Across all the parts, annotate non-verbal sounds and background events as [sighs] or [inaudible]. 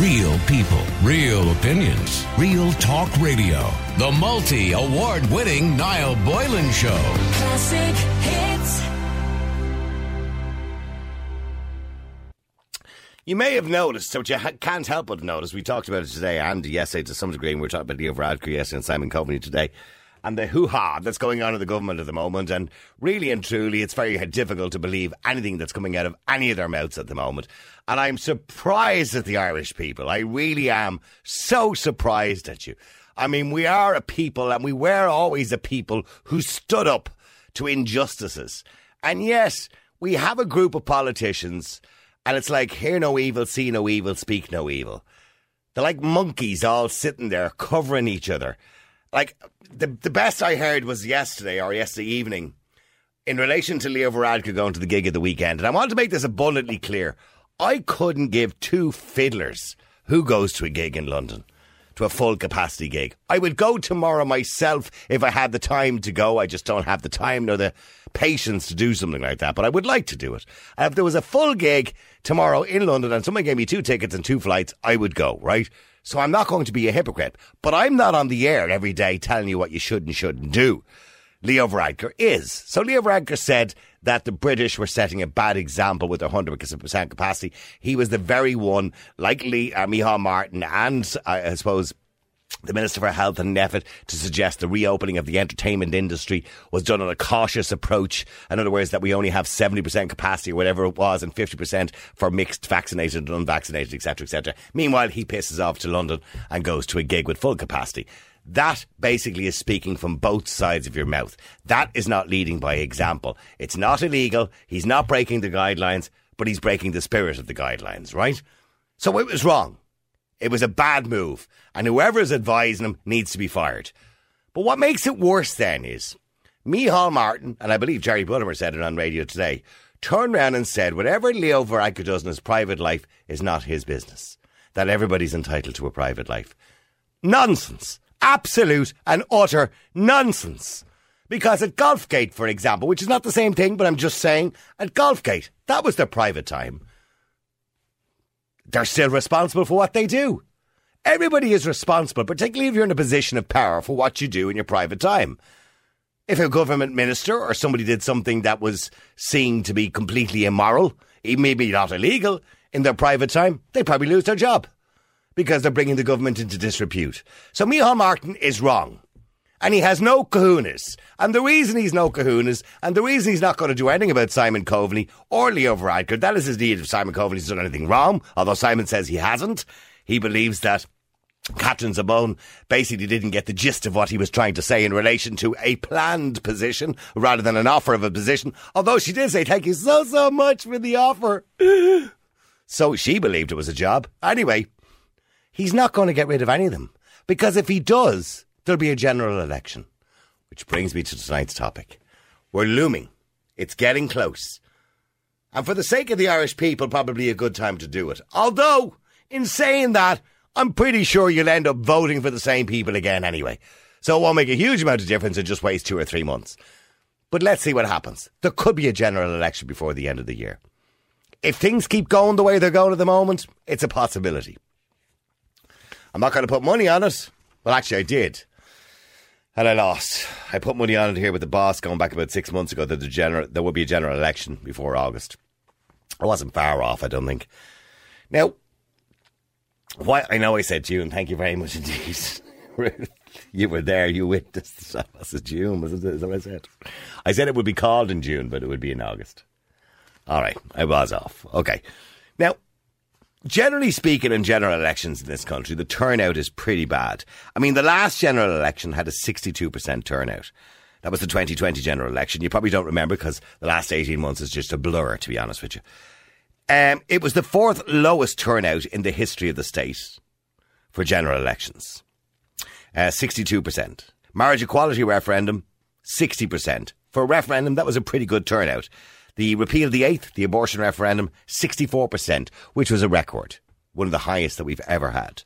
Real people, real opinions, real talk radio. The multi award winning Niall Boylan Show. Classic hits. You may have noticed, which you ha- can't help but notice, we talked about it today and yesterday eh, to some degree, and we are talking about Leo Varadkar yesterday and Simon Coveney today, and the hoo-ha that's going on in the government at the moment, and really and truly, it's very difficult to believe anything that's coming out of any of their mouths at the moment. And I'm surprised at the Irish people. I really am so surprised at you. I mean, we are a people, and we were always a people who stood up to injustices. And yes, we have a group of politicians and it's like, hear no evil, see no evil, speak no evil. They're like monkeys all sitting there covering each other. Like, the, the best I heard was yesterday or yesterday evening in relation to Leo Varadkar going to the gig of the weekend. And I want to make this abundantly clear. I couldn't give two fiddlers who goes to a gig in London to a full capacity gig. I would go tomorrow myself if I had the time to go. I just don't have the time nor the patience to do something like that, but I would like to do it. If there was a full gig tomorrow in London and someone gave me two tickets and two flights, I would go, right? So I'm not going to be a hypocrite, but I'm not on the air every day telling you what you should and shouldn't do. Leo Varadkar is. So Leo Varadkar said that the British were setting a bad example with their 100% capacity. He was the very one, like Lee, uh, Micheál Martin and uh, I suppose the Minister for Health and effort to suggest the reopening of the entertainment industry was done on a cautious approach. In other words, that we only have 70% capacity or whatever it was and 50% for mixed vaccinated and unvaccinated, etc., etc. Meanwhile, he pisses off to London and goes to a gig with full capacity. That basically is speaking from both sides of your mouth. That is not leading by example. It's not illegal. He's not breaking the guidelines, but he's breaking the spirit of the guidelines, right? So it was wrong. It was a bad move, and whoever is advising him needs to be fired. But what makes it worse then is Micheál Martin, and I believe Jerry Buttimer said it on radio today, turned around and said whatever Leo Varadkar does in his private life is not his business. That everybody's entitled to a private life. Nonsense. Absolute and utter nonsense. Because at Golfgate, for example, which is not the same thing, but I'm just saying, at Golfgate, that was their private time. They're still responsible for what they do. Everybody is responsible, particularly if you're in a position of power, for what you do in your private time. If a government minister or somebody did something that was seen to be completely immoral, maybe not illegal, in their private time, they probably lose their job because they're bringing the government into disrepute. So Micheál Martin is wrong. And he has no kahunas. And the reason he's no kahunas, and the reason he's not going to do anything about Simon Coveney or Leo Varadkar, that is his need if Simon Coveney's done anything wrong, although Simon says he hasn't. He believes that Catherine Zappone basically didn't get the gist of what he was trying to say in relation to a planned position rather than an offer of a position, although she did say thank you so, so much for the offer. [gasps] so she believed it was a job. Anyway, he's not going to get rid of any of them. Because if he does, there'll be a general election. Which brings me to tonight's topic. We're looming. It's getting close. And for the sake of the Irish people, probably a good time to do it. Although, in saying that, I'm pretty sure you'll end up voting for the same people again anyway. So it won't make a huge amount of difference and just waste two or three months. But let's see what happens. There could be a general election before the end of the year. If things keep going the way they're going at the moment, it's a possibility. I'm not going to put money on it. Well, actually, I did. And I lost. I put money on it here with the boss going back about six months ago that the general, there would be a general election before August. I wasn't far off, I don't think. Now, why I know I said June. Thank you very much indeed. [laughs] you were there. You witnessed. I said June. Was it? Is that what I said? I said it would be called in June, but it would be in August. All right, I was off. Okay. Now, generally speaking, in general elections in this country, the turnout is pretty bad. I mean, the last general election had a 62% turnout. That was the 2020 general election. You probably don't remember because the last 18 months is just a blur, to be honest with you. Um, it was the fourth lowest turnout in the history of the state for general elections. Uh, 62%. Marriage equality referendum, 60%. For a referendum, that was a pretty good turnout. The repeal of the eighth, the abortion referendum, 64%, which was a record. One of the highest that we've ever had.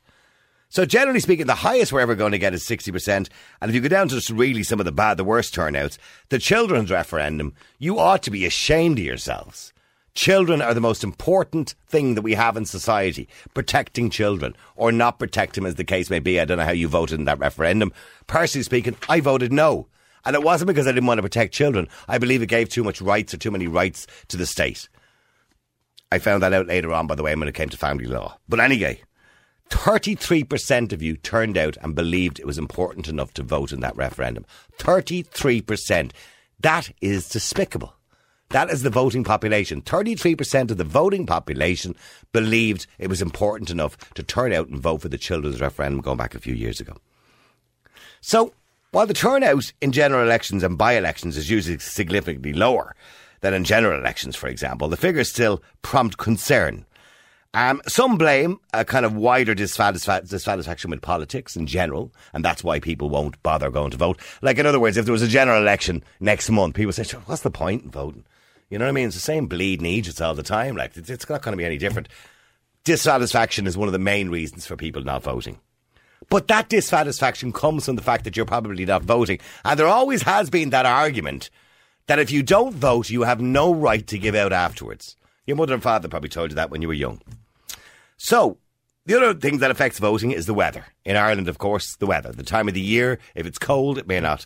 So generally speaking, the highest we're ever going to get is 60%. And if you go down to just really some of the bad, the worst turnouts, the children's referendum, you ought to be ashamed of yourselves Children are the most important thing that we have in society. Protecting children or not protect them, as the case may be. I don't know how you voted in that referendum. Personally speaking, I voted no. And it wasn't because I didn't want to protect children. I believe it gave too much rights or too many rights to the state. I found that out later on, by the way, when it came to family law. But anyway, 33% of you turned out and believed it was important enough to vote in that referendum. 33%. That is despicable. That is the voting population. 33% of the voting population believed it was important enough to turn out and vote for the children's referendum going back a few years ago. So, while the turnout in general elections and by elections is usually significantly lower than in general elections, for example, the figures still prompt concern. Um, some blame a kind of wider dissatisfa- dissatisfaction with politics in general, and that's why people won't bother going to vote. Like, in other words, if there was a general election next month, people say, what's the point in voting? You know what I mean? It's the same bleeding Egypts all the time. Like, it's not going to be any different. Dissatisfaction is one of the main reasons for people not voting. But that dissatisfaction comes from the fact that you're probably not voting. And there always has been that argument that if you don't vote, you have no right to give out afterwards. Your mother and father probably told you that when you were young. So, the other thing that affects voting is the weather. In Ireland, of course, the weather. The time of the year, if it's cold, it may not,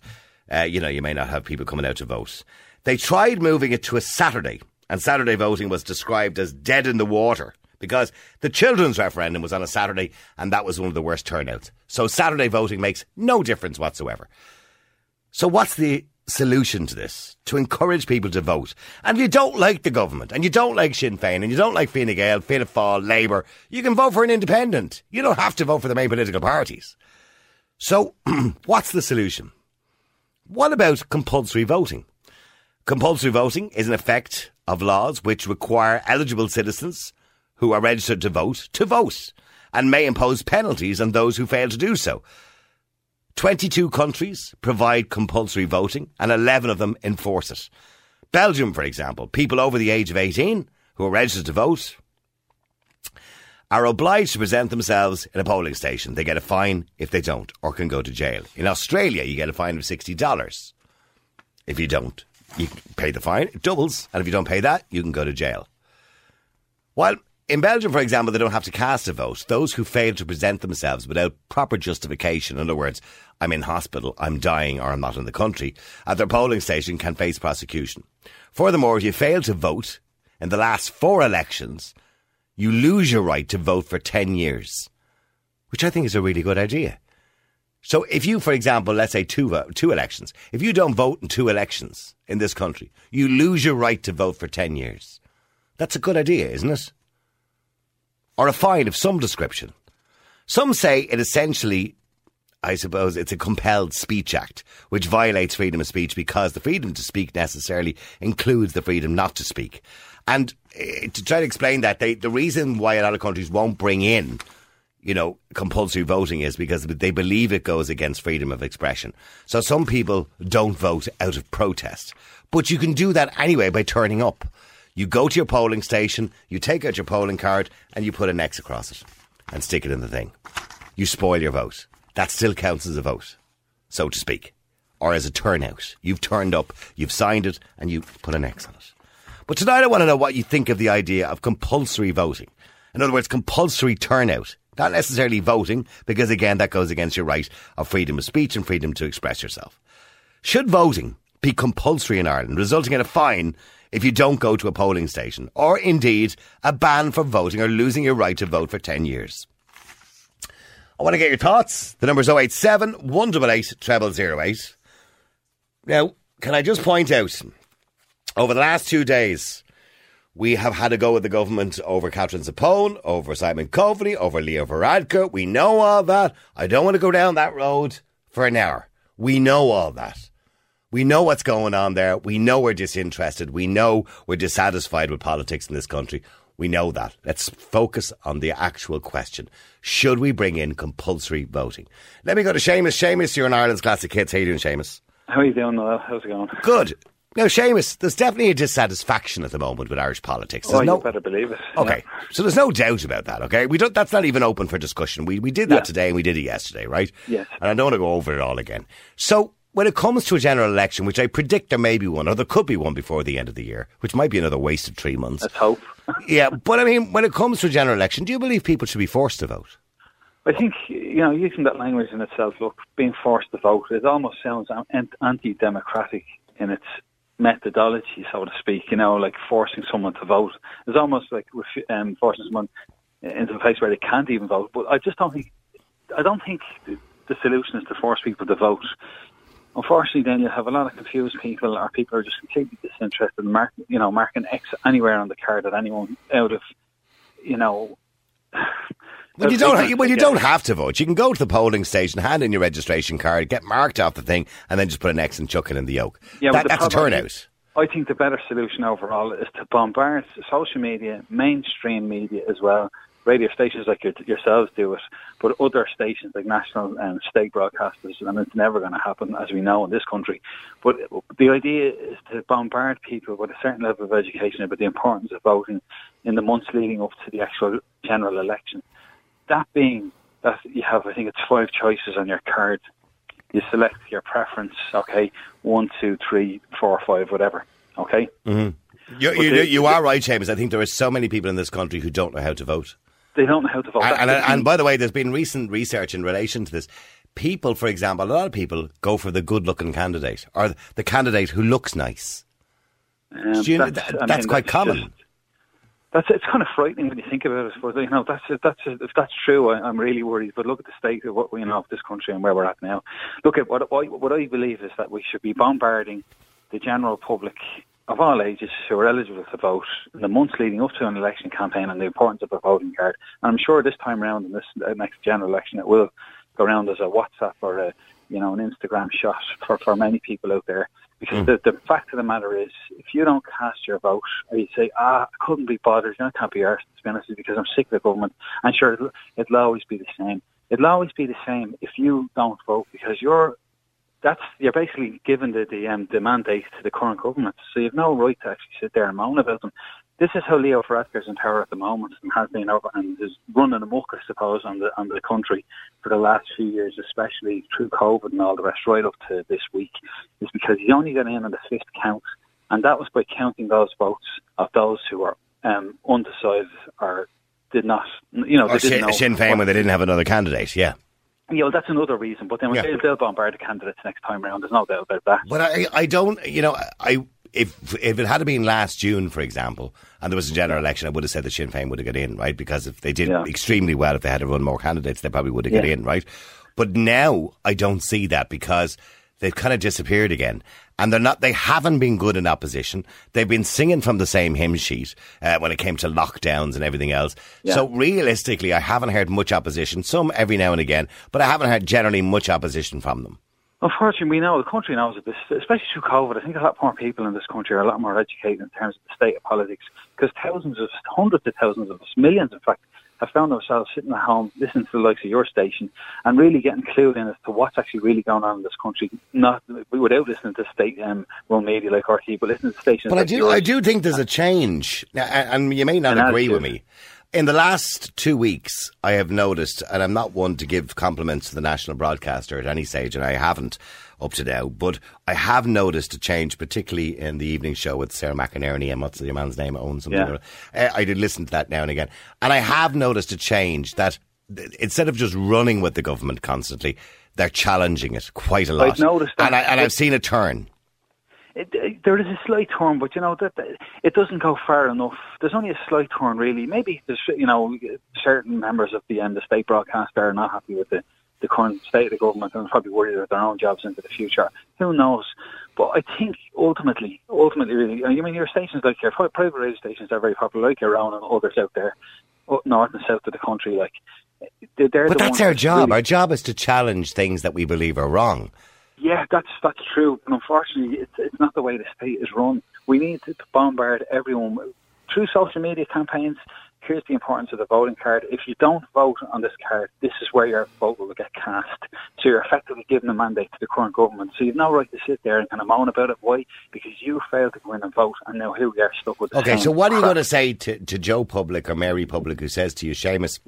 uh, you know, you may not have people coming out to vote. They tried moving it to a Saturday, and Saturday voting was described as dead in the water because the children's referendum was on a Saturday and that was one of the worst turnouts. So Saturday voting makes no difference whatsoever. So what's the solution to this? To encourage people to vote. And if you don't like the government and you don't like Sinn Féin and you don't like Fine Gael, Fianna Fáil, Labour, you can vote for an independent. You don't have to vote for the main political parties. So [clears throat] what's the solution? What about compulsory voting? Compulsory voting is an effect of laws which require eligible citizens who are registered to vote to vote and may impose penalties on those who fail to do so. 22 countries provide compulsory voting and 11 of them enforce it. Belgium, for example, people over the age of 18 who are registered to vote are obliged to present themselves in a polling station. They get a fine if they don't or can go to jail. In Australia, you get a fine of $60 if you don't you pay the fine, it doubles, and if you don't pay that, you can go to jail. While in Belgium, for example, they don't have to cast a vote. Those who fail to present themselves without proper justification, in other words, I'm in hospital, I'm dying, or I'm not in the country, at their polling station can face prosecution. Furthermore, if you fail to vote in the last four elections, you lose your right to vote for 10 years, which I think is a really good idea. So if you, for example, let's say two, two elections, if you don't vote in two elections in this country, you lose your right to vote for 10 years. That's a good idea, isn't it? Or a fine of some description. Some say it essentially, I suppose, it's a compelled speech act, which violates freedom of speech because the freedom to speak necessarily includes the freedom not to speak. And uh, to try to explain that, they, the reason why a lot of countries won't bring in you know, compulsory voting is because they believe it goes against freedom of expression. So some people don't vote out of protest. But you can do that anyway by turning up. You go to your polling station, you take out your polling card, and you put an X across it and stick it in the thing. You spoil your vote. That still counts as a vote, so to speak, or as a turnout. You've turned up, you've signed it, and you put an X on it. But tonight I want to know what you think of the idea of compulsory voting. In other words, compulsory turnout. Not necessarily voting, because again, that goes against your right of freedom of speech and freedom to express yourself. Should voting be compulsory in Ireland, resulting in a fine if you don't go to a polling station, or indeed a ban for voting or losing your right to vote for 10 years? I want to get your thoughts. The number is 087 188 0008. Now, can I just point out, over the last two days, we have had to go with the government over Catherine Zappone, over Simon Coveney, over Leo Varadkar. We know all that. I don't want to go down that road for an hour. We know all that. We know what's going on there. We know we're disinterested. We know we're dissatisfied with politics in this country. We know that. Let's focus on the actual question. Should we bring in compulsory voting? Let me go to Seamus. Seamus, you're in Ireland's Classic Hits. How you doing, Seamus? How are you doing, Noel? How's it going? Good. Now, Seamus, there's definitely a dissatisfaction at the moment with Irish politics. There's oh, no, you better believe it. Okay, Yeah. so there's no doubt about that. Okay, we don't. That's not even open for discussion. We we did that Yeah. today and we did it yesterday, right? Yes. And I don't want to go over it all again. So, when it comes to a general election, which I predict there may be one, or there could be one before the end of the year, which might be another waste of three months. Let's hope. [laughs] yeah, but I mean, when it comes to a general election, do you believe people should be forced to vote? I think you know using that language in itself. Look, being forced to vote, it almost sounds anti-democratic in its methodology, so to speak. You know, like forcing someone to vote. It's almost like um, forcing someone into a place where they can't even vote. But I just don't think. I don't think the solution is to force people to vote. Unfortunately, then you'll have a lot of confused people, or people are just completely disinterested in mark, you know, marking X anywhere on the card that anyone out of, you know, [sighs] Well, you don't. Well, you don't have to vote. You can go to the polling station, hand in your registration card, get marked off the thing, and then just put an X and chuck it in the yoke. Yeah, that, that's a turnout. I think the better solution overall is to bombard social media, mainstream media as well. Radio stations like your, yourselves do it, but other stations like national and state broadcasters, and it's never going to happen, as we know in this country. But the idea is to bombard people with a certain level of education about the importance of voting in the months leading up to the actual general election that being that you have, I think it's five choices on your card. You select your preference. Okay, one, two, three, four, five, whatever. Okay. Mm-hmm. You, you, you, are right, James. I think there are so many people in this country who don't know how to vote. They don't know how to vote. And, and, and by the way, there's been recent research in relation to this. People, for example, a lot of people go for the good-looking candidate or the candidate who looks nice. Um, you know, that's, that, that's quite common. Just, that's it's kind of frightening when you think about it. But you know, that's that's if that's true, I, am really worried. But look at the state of what you know of this country and where we're at now. Look at what what, what I believe is that we should be bombarding the general public of all ages who are eligible to vote in the months leading up to an election campaign and the importance of a voting card. And I'm sure this time around in this uh, next general election, it will go around as a WhatsApp or a you know an Instagram shot for for many people out there. Because mm. the, the fact of the matter is, if you don't cast your vote, or you say, ah, I couldn't be bothered, you know, I can't be arsed, to be honest, because I'm sick of the government, and sure, it'll, it'll always be the same. It'll always be the same if you don't vote, because you're that's you're basically given the the, um, the mandate to the current government, so you have no right to actually sit there and moan about them. This is how Leo Varadkar's in power at the moment and has been over and is running amok, I suppose, on the on the country for the last few years, especially through COVID and all the rest, right up to this week, is because he only got in on the fifth count, and that was by counting those votes of those who were um, undecided or did not, you know, or they didn't Sinn, know Féin when they didn't have another candidate, yeah. Yeah, well, that's another reason. But then yeah. they'll, they'll bombard the candidates next time around. There's no doubt about that. But I, I don't, you know, I if if it had been last June, for example, and there was a general election, I would have said that Sinn Féin would have got in, right? Because if they did yeah. extremely well, if they had to run more candidates, they probably would have yeah. got in, right? But now I don't see that because they've kind of disappeared again. And they're not, they haven't been good in opposition. They've been singing from the same hymn sheet uh, when it came to lockdowns and everything else. Yeah. So realistically, I haven't heard much opposition, some every now and again, but I haven't heard generally much opposition from them. Unfortunately, we know the country knows this, especially through COVID. I think a lot more people in this country are a lot more educated in terms of the state of politics because thousands of, hundreds of thousands of us, millions in fact, have found themselves sitting at home listening to the likes of your station and really getting clued in as to what's actually really going on in this country. Not without listening to state um, run media like RT, but listening to stations. But like I do, yours. I do think there's a change, and you may not and agree with me. In the last two weeks, I have noticed, and I'm not one to give compliments to the national broadcaster at any stage, and I haven't up to now, but I have noticed a change, particularly in the evening show with Sarah McInerney and what's the man's name? Owns something. Yeah. I did listen to that now and again, and I have noticed a change that instead of just running with the government constantly, they're challenging it quite a lot. I've noticed that. And, I, and I've seen a turn. It, it, there is a slight turn, but you know that, that, it doesn't go far enough. There's only a slight turn, really. Maybe there's you know certain members of the um, the state broadcaster are not happy with the the current state of the government and probably worried about their own jobs into the future. Who knows? But I think ultimately, ultimately, really, I mean, your stations like your private radio stations are very popular, like your own and others out there, up north and south of the country. Like, they're but the that's our job. Really, our job is to challenge things that we believe are wrong. Yeah, that's that's true. And unfortunately, it's, it's not the way the state is run. We need to bombard everyone through social media campaigns. Here's the importance of the voting card. If you don't vote on this card, this is where your vote will get cast. So you're effectively giving a mandate to the current government. So you've no right to sit there and kind of moan about it. Why? Because you failed to go in and vote, and now here we are stuck with. okay, so what are you going to say to, to Joe Public or Mary Public, who says to you, Seamus?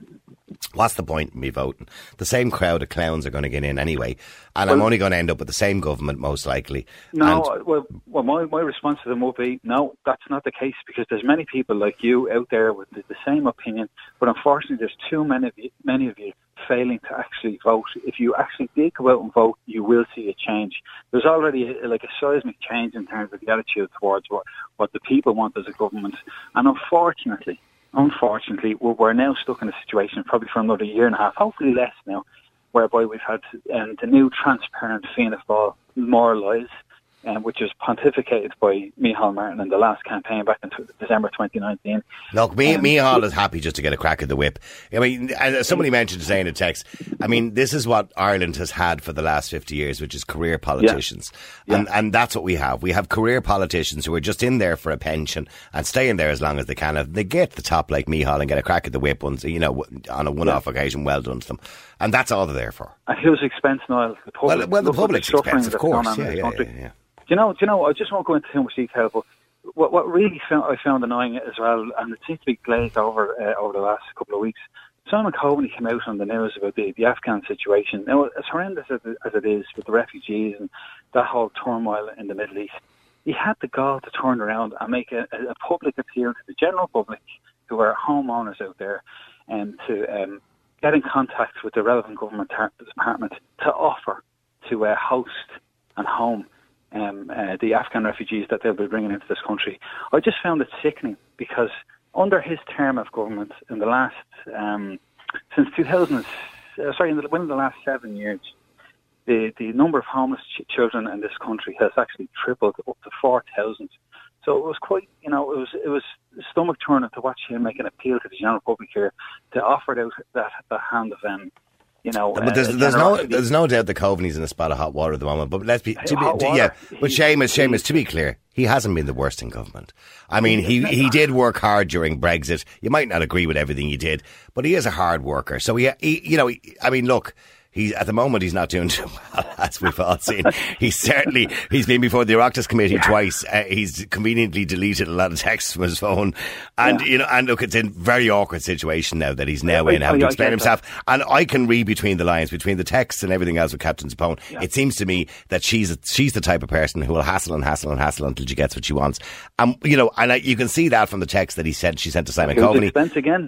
What's the point in me voting? The same crowd of clowns are going to get in anyway, and I'm only going to end up with the same government most likely. No, And- well, well, my, my response to them would be no, that's not the case because there's many people like you out there with the, the same opinion, but unfortunately, there's too many of you, many of you failing to actually vote. If you actually did go out and vote, you will see a change. There's already a, like a seismic change in terms of the attitude towards what what the people want as a government, and unfortunately. Unfortunately, we're, now stuck in a situation, probably for another year and a half, hopefully less now, whereby we've had um, the new transparent Fianna Fáil more lies, um, which was pontificated by Micheál Martin in the last campaign back in t- December 2019. Look, me, Um, is happy just to get a crack at the whip. I mean, as somebody mentioned today in a text, I mean, this is what Ireland has had for the last 50 years, which is career politicians. And, and that's what we have. We have career politicians who are just in there for a pension and stay in there as long as they can. If they get the top like Micheál and get a crack at the whip once, you know, on a one-off occasion, well done to them. And that's all they're there for. At whose expense, Niall? The public, Well, well, the public's suffering expense, of course. Yeah, yeah, yeah, yeah. Do you know? Do you know? I just won't go into too much detail, but what what really found, I found annoying as well, and it seems to be glazed over uh, over the last couple of weeks. Simon Coveney came out on the news about the, the Afghan situation. Now, as horrendous as it, as it is with the refugees and that whole turmoil in the Middle East, he had the gall to turn around and make a, a public appeal to the general public, who are homeowners out there, and to um, get in contact with the relevant government department to offer to uh, host and home um, uh, the Afghan refugees that they'll be bringing into this country. I just found it sickening because under his term of government in the last um, since 2000, uh, sorry, in the, within the last seven years, the the number of homeless ch- children in this country has actually tripled up to four thousand. So it was quite, you know, it was it was stomach turning to watch him make an appeal to the general public here to offer out that that hand of um, you know, But uh, there's, there's no there's no doubt that Coveney's in a spot of hot water at the moment. But let's be, to be to- yeah. But Seamus, Seamus, to be clear, he hasn't been the worst in government. I mean, he he [laughs] did work hard during Brexit. You might not agree with everything he did, but he is a hard worker. So he, he you know, he, I mean, look. He's, at the moment, he's not doing [laughs] too well, as we've all seen. He's certainly, he's been before the Oireachtas committee twice. Uh, he's conveniently deleted a lot of texts from his phone. And, you know, and look, it's a very awkward situation now that he's now Yeah, in, having to explain himself. And I can read between the lines, between the texts and everything else with Captain Zappone. It seems to me that she's she's the type of person who will hassle and hassle and hassle until she gets what she wants. Um, you know, and I, you can see that from the text that he sent. She sent to Simon Coveney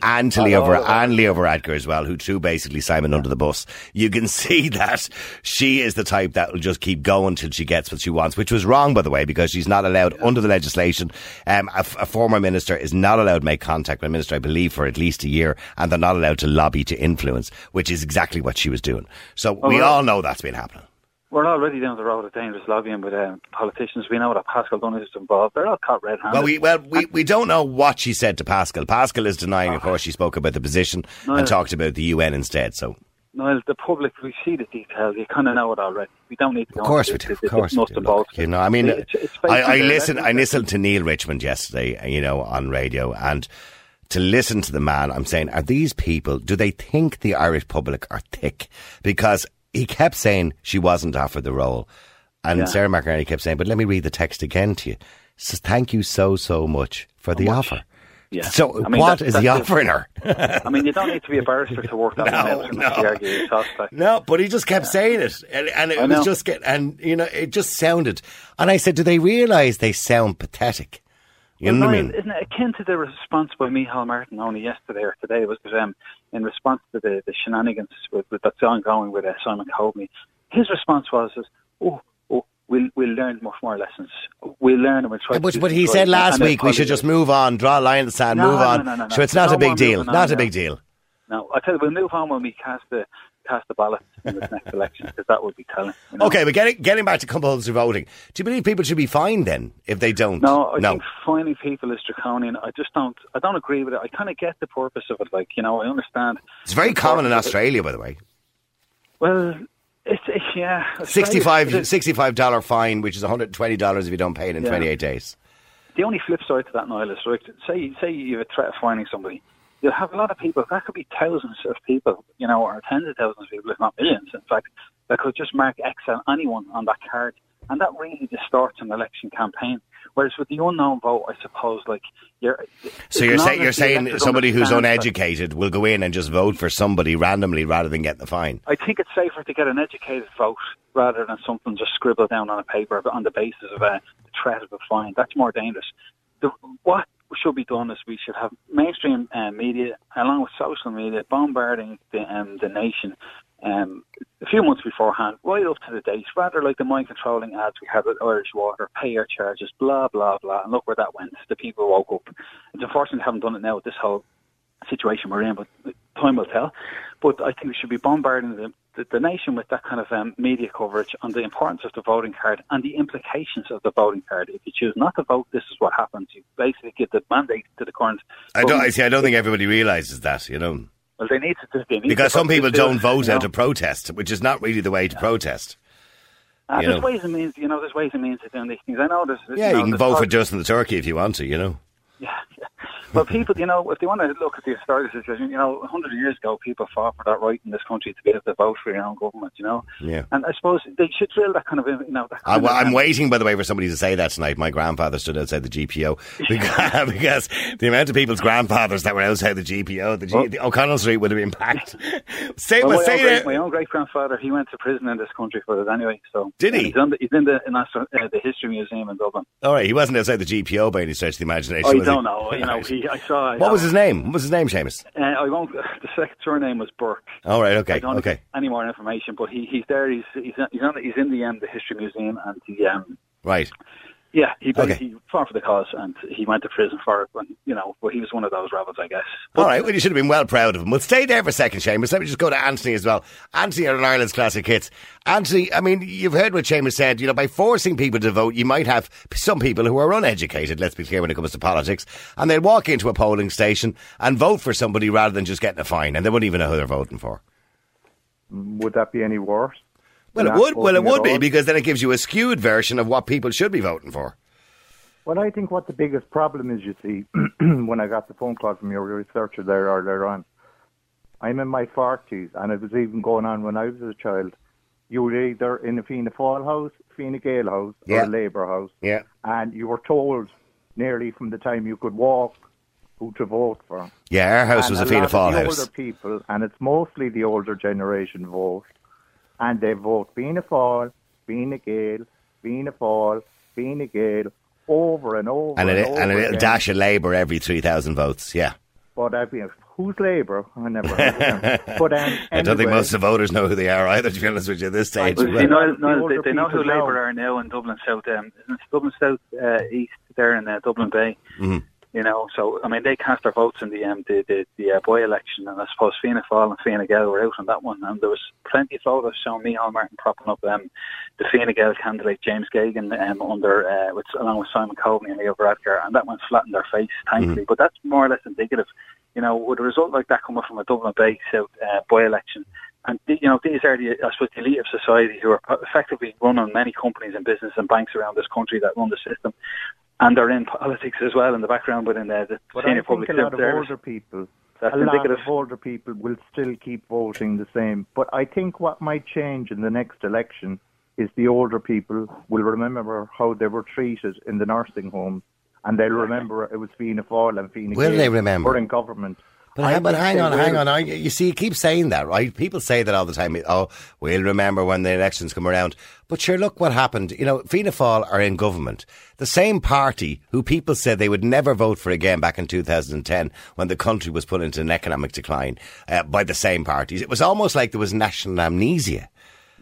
and to Leo, Ver- and Leo Varadkar as well, who threw basically Simon under the bus. You can see that she is the type that will just keep going till she gets what she wants, which was wrong, by the way, because she's not allowed under the legislation. Um, a, a former minister is not allowed to make contact with a minister, I believe, for at least a year, and they're not allowed to lobby to influence, which is exactly what she was doing. So we all know that's been happening. We're already down the road of dangerous lobbying with um, politicians. We know that Pascal Dunn is involved. They're all caught red-handed. Well, we well we, we don't know what she said to Pascal. Pascal is denying, of course, she spoke about the position No, and no. talked about the UN instead. So Niall, the public, we see the details. You kind of know it already. We don't need to go Of course into we do. Of course we do. Look, you know, I mean, It's- it's I, I listened. I listened to Neale Richmond yesterday. Uh, you know, on radio, and to listen to the man, I'm saying, are these people? Do they think the Irish public are thick? Because he kept saying she wasn't offered the role, and Yeah. Sarah McInerney kept saying, "But let me read the text again to you." Says, "Thank you so so much for the much? offer." Yeah. So I mean, what that's- is that's it. offering her? I mean, you don't need to be a barrister to work that [laughs] No, out no. actually argue yourself. Like, No, but he just kept saying it, and, and it I was know. just get, and you know, it just sounded. And I said, do they realise they sound pathetic? You know Well, what I mean? Isn't it akin to the response by Micheál Martin only yesterday or today? Was um, in response to the, the shenanigans with, with that's ongoing with uh, Simon Coveney. His response was, is, "Oh, oh, we'll we'll learn much more lessons. We'll learn and we'll try." Uh, to but but he said last week we should just move on, draw a line in the sand, No, move on. no, no. So it's not a big deal. Not a big deal. No, I tell you, we'll move on when we cast the cast the ballot in this next election because that would be telling. you know? Okay, but getting getting back to compulsory voting, do you believe people should be fined then if they don't? No, I no. think fining people is draconian. I just don't. I don't agree with it. I kind of get the purpose of it. Like you know, I understand. It's very common in purpose of it. Australia, by the way. Well, it's, yeah. Australia- 65 the- $65 fine, which is $120 if you don't pay it in Yeah. 28 days. The only flip side to that, Niall, is right. Say, say you have a threat of finding somebody. You'll have a lot of people. That could be thousands of people, you know, or tens of thousands of people, if not millions, in fact, that could just mark X on anyone on that card, and that really distorts an election campaign. Whereas with the unknown vote, I suppose, like you're. So you're saying you're saying somebody who's uneducated will go in and just vote for somebody randomly rather than getting the fine. I think it's safer to get an educated vote rather than something just scribbled down on a paper on the basis of a threat of a fine. That's more dangerous. The, what should be done is we should have mainstream uh, media, along with social media, bombarding the um, the nation um, a few months beforehand, right up to the date, rather like the mind controlling ads we had with Irish Water, pay your charges, blah, blah, blah. And look where that went. The people woke up. It's unfortunate they haven't done it now with this whole situation we're in, but time will tell. But I think we should be bombarding the, the, the nation with that kind of um, media coverage on the importance of the voting card and the implications of the voting card. If you choose not to vote, this is what happens. You basically give the mandate to the current. I don't. I see. I don't think everybody realizes that. You know, Well, they need to. They need because some people don't vote you out of protest, which is not really the way to protest. Ah, you there's know. ways and means, you know. There's ways and means of doing these things. I know there's. Yeah, know, you can vote for Justin the Turkey if you want to. You know. Yeah, yeah. Well, people, you know, if they want to look at the historical situation, you know, a hundred years ago, people fought for that right in this country to be able to vote for your own government. You know, Yeah. and I suppose they should drill that kind of, you know, that I, kind of, I'm um, waiting, by the way, for somebody to say that tonight. My grandfather stood outside the GPO [laughs] because, because the amount of people's grandfathers that were outside the GPO, the, G, Well- the O'Connell Street would have been packed. [laughs] say, Well, my, say own great, my own great grandfather, he went to prison in this country for it anyway. So Did he? He's, the, he's in the in National- uh, the History Museum in Dublin. All right, he wasn't outside the GPO by any stretch of the imagination. I don't know. You know, [laughs] he, I saw. What was his name? What was his name, Seamus? Uh, I won't. [laughs] The second surname was Burke. All right, I okay, don't okay, any more information, but he, he's there. He's he's he's, on, he's in the um, the History Museum, and the um right. Yeah he Okay. he fought for the cause, and he went to prison for it. When you know, but he was one of those rebels, I guess. All right, well, you should have been well proud of him. Well, stay there for a second, Seamus. Let me just go to Anthony as well. Anthony are in Ireland's classic hits. Anthony, I mean, you've heard what Seamus said. You know, by forcing people to vote, you might have some people who are uneducated, let's be clear, when it comes to politics, and they'll walk into a polling station and vote for somebody rather than just getting a fine, and they wouldn't even know who they're voting for. Would that be any worse? Well, it would. Well, it would be all? because then it gives you a skewed version of what people should be voting for. Well, I think what the biggest problem is, you see, [clears throat] when I got the phone call from your researcher there earlier on, I'm in my 40s, and it was even going on when I was a child. You were either in a Fianna Fáil house, Fine Gael house, Yeah. or a Labour house, Yeah. and you were told nearly from the time you could walk who to vote for. Yeah, our house And was a a Fianna Fáil house. older people, and it's mostly the older generation vote, and they vote Fianna Fáil, Fine Gael, Fianna Fáil, Fine Gael, over and over And and, a, over and a little again. dash of Labour every 3,000 votes, yeah. But I've been, who's Labour? I never heard of them. [laughs] But um, I don't think most of the voters know who they are either, to be honest with you, at this stage. Well, Well, they know, no, older they, they know who. Labour are now in Dublin South. Um, isn't it Dublin South uh, East there in uh, Dublin Bay? Mhm. You know, so I mean, they cast their votes in the um, the the, the uh, by election, and I suppose Fianna Fáil and Fine Gael were out on that one, and there was plenty of photos showing Micheál Martin propping up um, the Fine Gael candidate James Geoghegan um, under uh, with, along with Simon Coveney and Leo Varadkar, and that one flattened their face, thankfully. But that's more or less indicative. You know, would a result like that come up from a Dublin Bay South uh, by election? And you know, these are the I suppose the elite of society who are effectively running many companies and business and banks around this country that run the system, and they're in politics as well in the background within the, the But I senior think public a lot of service. older people, That's a lot of older people will still keep voting the same. But I think what might change in the next election is the older people will remember how they were treated in the nursing homes, and they'll remember it was Fianna Fáil and Fianna Will Gael they remember? were in government. But, I hang- but hang on, hang on. I, you see, you keep saying that, right? People say that all the time. Oh, we'll remember when the elections come around. But sure, look what happened. You know, Fianna Fáil are in government. The same party who people said they would never vote for again back in 2010 when the country was put into an economic decline uh, by the same parties. It was almost like there was national amnesia.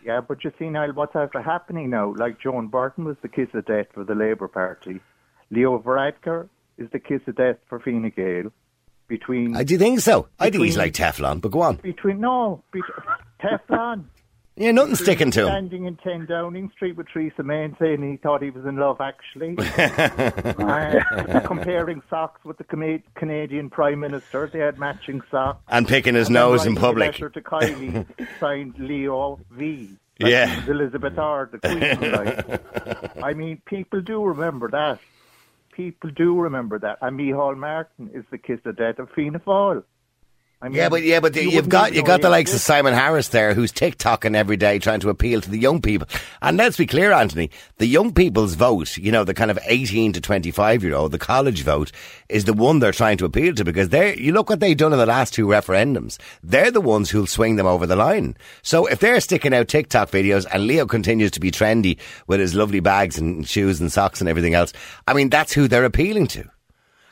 Yeah, but you see, Niall, what's after happening now? Like Joan Burton was the kiss of death for the Labour Party. Leo Varadkar is the kiss of death for Fine Gael. Between I do think so. I think he's like Teflon, but go on. between no, bet Teflon. [laughs] Yeah, nothing sticking to him. Standing in 10 Downing Street with Theresa May and saying he thought he was in love, actually. [laughs] uh, [laughs] comparing socks with the Cana- Canadian Prime Minister. They had matching socks. And picking his And nose in public. letter to Kylie signed Leo V. Yeah. Elizabeth R, the Queen. Like. I mean, people do remember that. People do remember that. And Micheál Martin is the kiss of death of Fianna Fáil. I mean, Yeah, but yeah, but you you've got you got the likes of. Simon Harris there, who's TikToking every day, trying to appeal to the young people. And let's be clear, Anthony, the young people's vote, you know, the kind of eighteen to twenty-five year old, the college vote, is the one they're trying to appeal to because they you look what they've done in the last two referendums. They're the ones who'll swing them over the line. So if they're sticking out TikTok videos and Leo continues to be trendy with his lovely bags and shoes and socks and everything else, I mean that's who they're appealing to.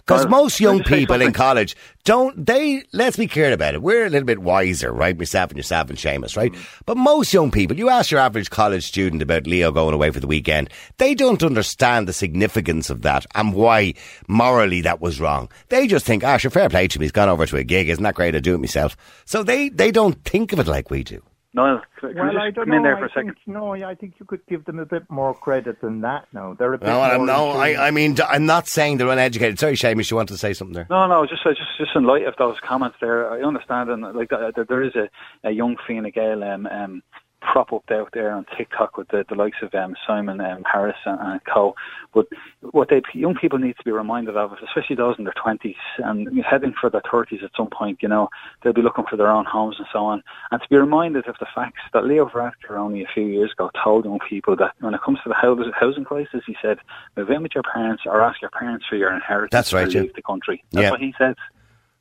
Because most young [laughs] people in college don't they let's be clear about it. We're a little bit wiser right? Myself and yourself and Seamus right? But most young people you ask your average college student about Leo going away for the weekend they don't understand the significance of that and why morally that was wrong. They just think ah sure fair play to me. He's gone over to a gig. Isn't that great? I do it myself. So they they don't think of it like we do Niall, can we Well, just I don't in know. there for I a second? think, no, I think you could give them a bit more credit than that. Now they're a bit no, more. I'm, no I. I mean I'm not saying they're uneducated sorry Seamus you want to say something there No, no, just uh, just just in light of those comments there, I understand and like uh, there- there is a, a young Fine Gael um, um, prop up out there on TikTok with the, the likes of um, Simon um, Harris and, and co. But what they young people need to be reminded of, especially those in their twenties and heading for their thirties at some point, you know, they'll be looking for their own homes and so on, and to be reminded of the facts that Leo Varadkar only a few years ago told young people that when it comes to the housing crisis, he said, move in with your parents or ask your parents for your inheritance That's right, or yeah. leave the country. That's Yeah. what he said.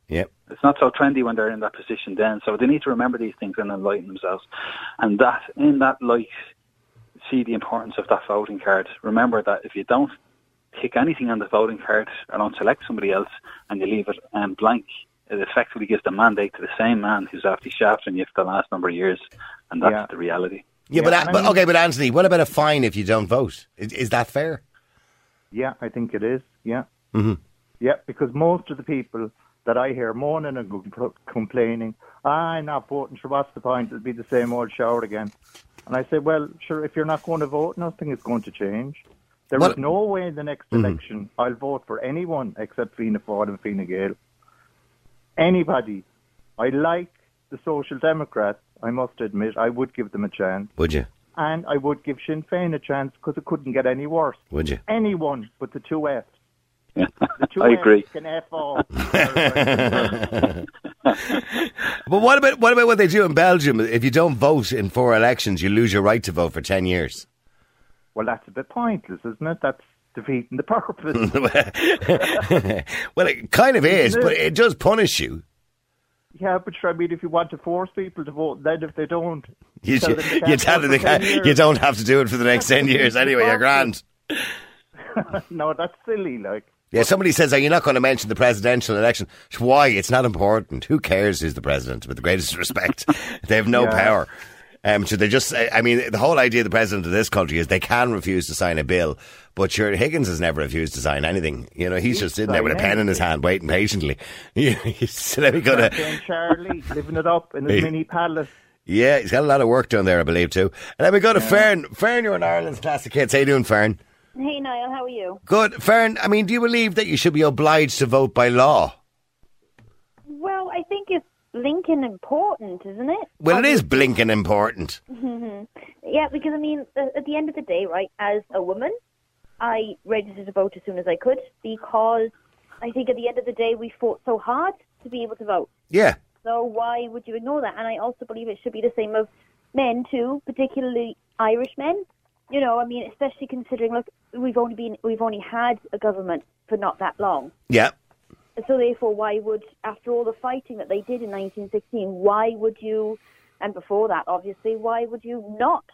yeah It's not so trendy when they're in that position then. So they need to remember these things and enlighten themselves. And that, in that light, see the importance of that voting card. Remember that if you don't tick anything on the voting card or don't select somebody else and you leave it um, blank, it effectively gives the mandate to the same man who's after shafting you for the last number of years. And that's Yeah. the reality. yeah, but, Yeah, that- I but okay but Anthony what about a fine if you don't vote is, is that fair Yeah, I think it is. Yeah. Mm-hmm. Yeah, because most of the people that I hear moaning and compl- complaining, I'm not voting, sure, what's the point? It'll be the same old shower again. And I say, well, sure, if you're not going to vote, nothing is going to change. There is Well- no way in the next mm-hmm. election I'll vote for anyone except Fianna Fáil and Fine Gael. Anybody. I like the Social Democrats, I must admit. I would give them a chance. would you And I would give Sinn Féin a chance because it couldn't get any worse would you anyone but the two Fs. The two I Fs agree. Can F off. [laughs] But what about what about what they do in Belgium? If you don't vote in four elections, you lose your right to vote for ten years. well, that's a bit pointless, isn't it? That's defeating the purpose. [laughs] [laughs] well, it kind of is, Isn't but it? it does punish you. yeah, but sure, I mean, if you want to force people to vote, then if they don't, You, tell them they you tell them they can't, you don't have to do it for the next ten years anyway. You're grand. no, that's silly. Like, Yeah, somebody says, "Are you not going to mention the presidential election?" Why? It's not important. Who cares who's the president? With the greatest [laughs] respect, they have no Yeah. power. Um, so they just, I mean, the whole idea of the president of this country is they can refuse to sign a bill, but sure, Higgins has never refused to sign anything. You know, he's just sitting there with a pen in his hand, waiting patiently. [laughs] He's let me go to. Charlie living it up in his mini palace. Yeah, he's got a lot of work done there, I believe, too. And then we go to Fern. Fern, you're in Ireland's classic kids. How you doing, Fern? Hey Niall, how are you? Good. Fern, I mean, do you believe that you should be obliged to vote by law? Well, I think it's Lincoln important, isn't it? Well, it is blinking important. [laughs] Yeah, because I mean, at the end of the day, right, as a woman, I registered to vote as soon as I could because I think at the end of the day, we fought so hard to be able to vote. Yeah. So why would you ignore that? And I also believe it should be the same of men too, particularly Irish men. You know, I mean, especially considering look, we've only been we've only had a government for not that long. Yeah. So therefore, why would, after all the fighting that they did in 1916, why would you, and before that, obviously, why would you not